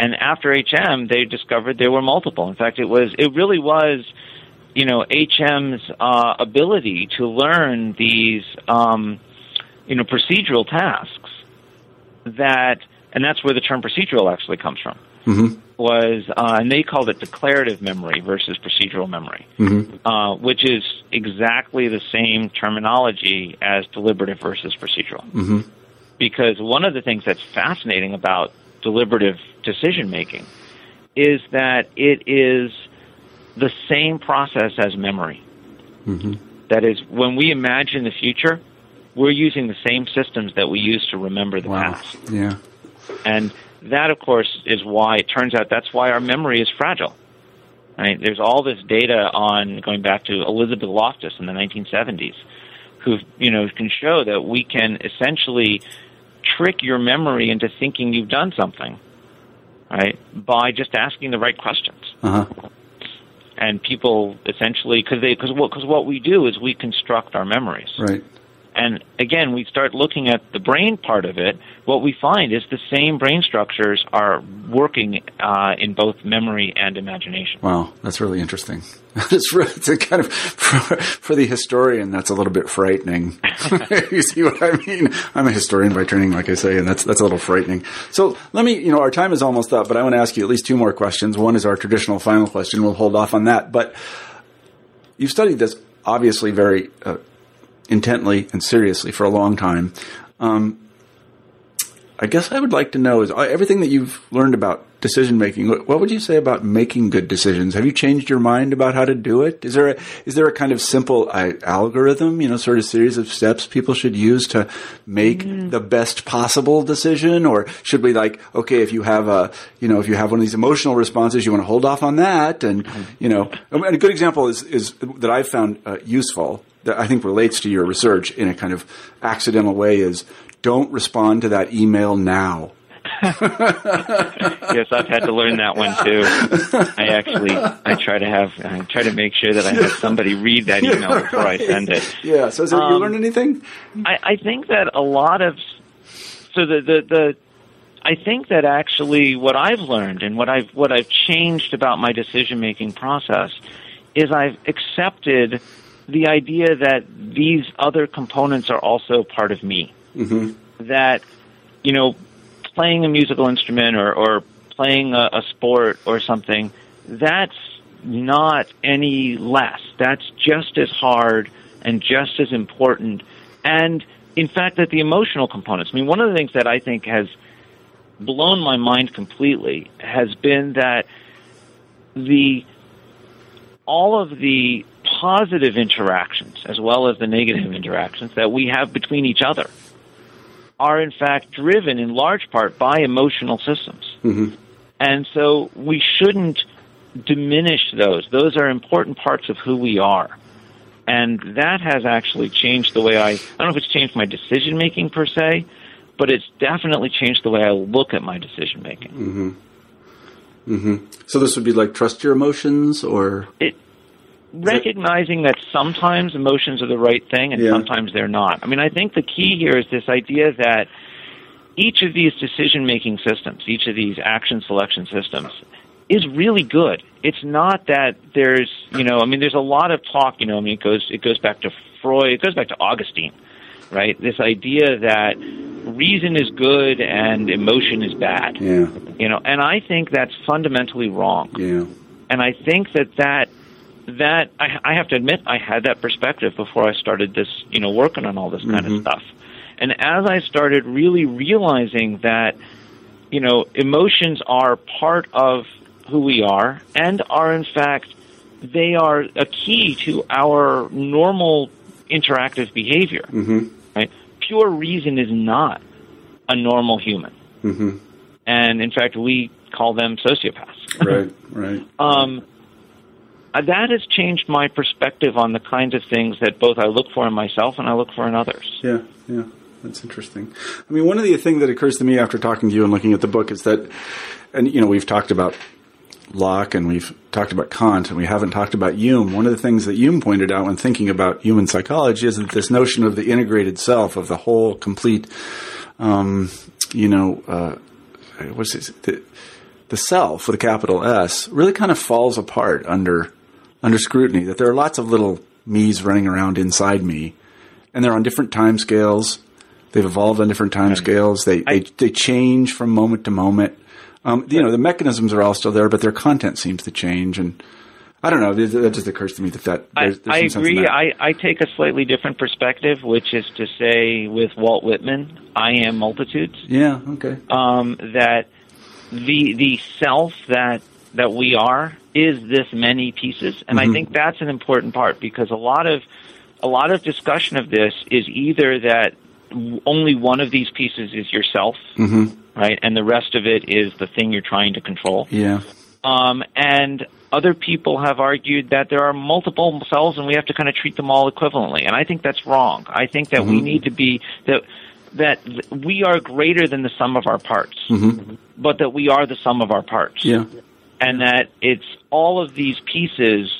and after HM, they discovered there were multiple. In fact, it was it really was, you know, HM's uh, ability to learn these, um, you know, procedural tasks that, and that's where the term procedural actually comes from. hmm Was uh, and they called it declarative memory versus procedural memory, hmm uh, which is exactly the same terminology as deliberative versus procedural hmm because one of the things that's fascinating about deliberative decision making is that it is the same process as memory. hmm That is, when we imagine the future, we're using the same systems that we use to remember the Wow. past. Yeah. And that, of course, is why it turns out that's why our memory is fragile. Right? There's all this data on going back to Elizabeth Loftus in the 1970s, who you know can show that we can essentially trick your memory into thinking you've done something, right? By just asking the right questions. Uh huh. And people essentially, because they, because what, because what we do is we construct our memories. Right. And again, we start looking at the brain part of it. What we find is the same brain structures are working uh, in both memory and imagination. Wow, that's really interesting. it's, re- it's kind of for, for the historian. That's a little bit frightening. you see what I mean? I'm a historian by training, like I say, and that's that's a little frightening. So let me, you know, our time is almost up, but I want to ask you at least two more questions. One is our traditional final question. We'll hold off on that, but you've studied this obviously very uh, intently and seriously for a long time. Um, I guess I would like to know is uh, everything that you've learned about decision making. What would you say about making good decisions? Have you changed your mind about how to do it? Is there a, is there a kind of simple uh, algorithm, you know, sort of series of steps people should use to make the best possible decision, or should we like okay, if you have a you know if you have one of these emotional responses, you want to hold off on that, and you know, and a good example is is that I've found uh, useful that I think relates to your research in a kind of accidental way is don't respond to that email now. yes, I've had to learn that one too. I actually, I try to have, I try to make sure that I have somebody read that email before I send it. Yeah. So, has you Um, learned anything? I, I think that a lot of so the the, the I think that actually what I've learned and what I've what I've changed about my decision making process is I've accepted the idea that these other components are also part of me. Mm-hmm. That you know, playing a musical instrument or, or playing a, a sport or something, that's not any less. That's just as hard and just as important. And in fact, that the emotional components. I mean, one of the things that I think has blown my mind completely has been that the all of the positive interactions as well as the negative interactions that we have between each other are in fact driven in large part by emotional systems. Mm-hmm. And so we shouldn't diminish those. Those are important parts of who we are. And that has actually changed the way I, I don't know if it's changed my decision making per se, but it's definitely changed the way I look at my decision making. Mm-hmm. Mm-hmm. So this would be like trust your emotions or? It, recognizing that sometimes emotions are the right thing and Yeah. sometimes they're not. I mean, I think the key here is this idea that each of these decision making systems, each of these action selection systems, is really good. It's not that there's, you know, I mean, there's a lot of talk, you know, I mean, it goes, it goes back to Freud, it goes back to Augustine, right? This idea that reason is good and emotion is bad, Yeah, you know, and I think that's fundamentally wrong yeah. and I think that that that I, I have to admit I had that perspective before I started this, you know, working on all this kind Mhm. of stuff. And as I started really realizing that, you know, emotions are part of who we are and are in fact they are a key to our normal interactive behavior. Mm-hmm. Right? Pure reason is not a normal human. Mm-hmm. And in fact we call them sociopaths. Right, right. um, that has changed my perspective on the kinds of things that both I look for in myself and I look for in others. Yeah, yeah. That's interesting. I mean, one of the things that occurs to me after talking to you and looking at the book is that, and you know, we've talked about Locke and we've talked about Kant and we haven't talked about Hume. One of the things that Hume pointed out when thinking about human psychology is that this notion of the integrated self, of the whole, complete, um, you know, uh, what's this? The, the self with a capital S really kind of falls apart under under scrutiny. That there are lots of little me's running around inside me, and they're on different time scales. They've evolved on different time scales. They, I- they they change from moment to moment. Um, you know, the mechanisms are all still there, but their content seems to change. And I don't know. That just occurs to me that that I, there's, there's I some sense in agree. I, I take a slightly different perspective, which is to say, with Walt Whitman, I am multitudes. yeah. Okay. Um, that the the self that that we are is this many pieces, and I think that's an important part because a lot of a lot of discussion of this is either that only one of these pieces is yourself, hmm right, and the rest of it is the thing you're trying to control. Yeah. Um, and other people have argued that there are multiple selves and we have to kind of treat them all equivalently. And I think that's wrong. I think that we Mhm. need to be that that we are greater than the sum of our parts, hmm but that we are the sum of our parts, Yeah. And that it's all of these pieces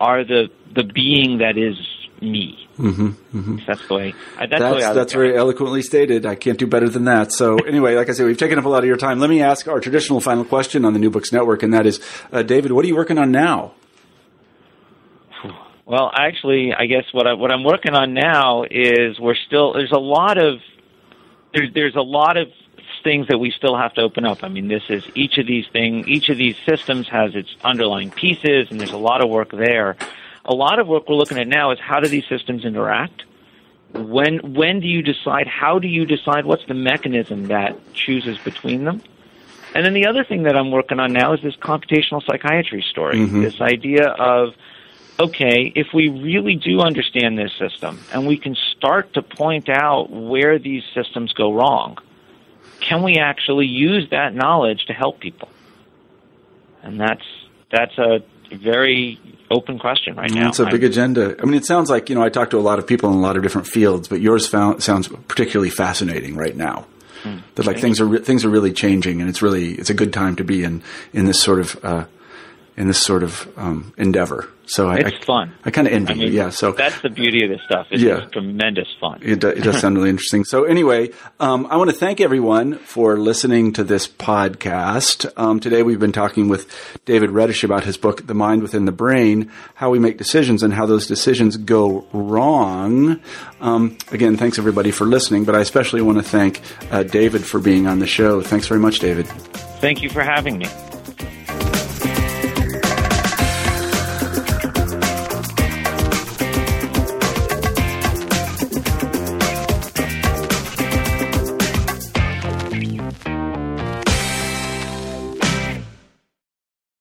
are the the being that is me. hmm hmm That's the way. I- That's, the way That's, I look that's very eloquently stated. I can't do better than that. So anyway, like I said, we've taken up a lot of your time. Let me ask our traditional final question on the New Books Network, and that is, uh, David, what are you working on now? Well, actually, I guess what I what I'm working on now is we're still there's a lot of there's there's a lot of things that we still have to open up. I mean, this is each of these thing each of these systems has its underlying pieces, and there's a lot of work there. A lot of work we're looking at now is how do these systems interact? When when do you decide? How do you decide? What's the mechanism that chooses between them? And then the other thing that I'm working on now is this computational psychiatry story. Mhm. This idea of okay, if we really do understand this system and we can start to point out where these systems go wrong, can we actually use that knowledge to help people? And that's that's a very open question right now. It's a big I'm- agenda. I mean, it sounds like you know I talk to a lot of people in a lot of different fields, but yours found, sounds particularly fascinating right now. That like things are re- things are really changing, and it's really it's a good time to be in in this sort of uh, in this sort of um, endeavor. So I, it's I, fun. I kind of envy I mean, you. Yeah. So that's the beauty of this stuff. It's Yeah. tremendous fun. It, do, it does sound really interesting. So anyway, um, I want to thank everyone for listening to this podcast. Um, today we've been talking with David Redish about his book, The Mind Within the Brain, how we make decisions and how those decisions go wrong. Um, again, thanks everybody for listening, but I especially want to thank uh, David for being on the show. Thanks very much, David. Thank you for having me.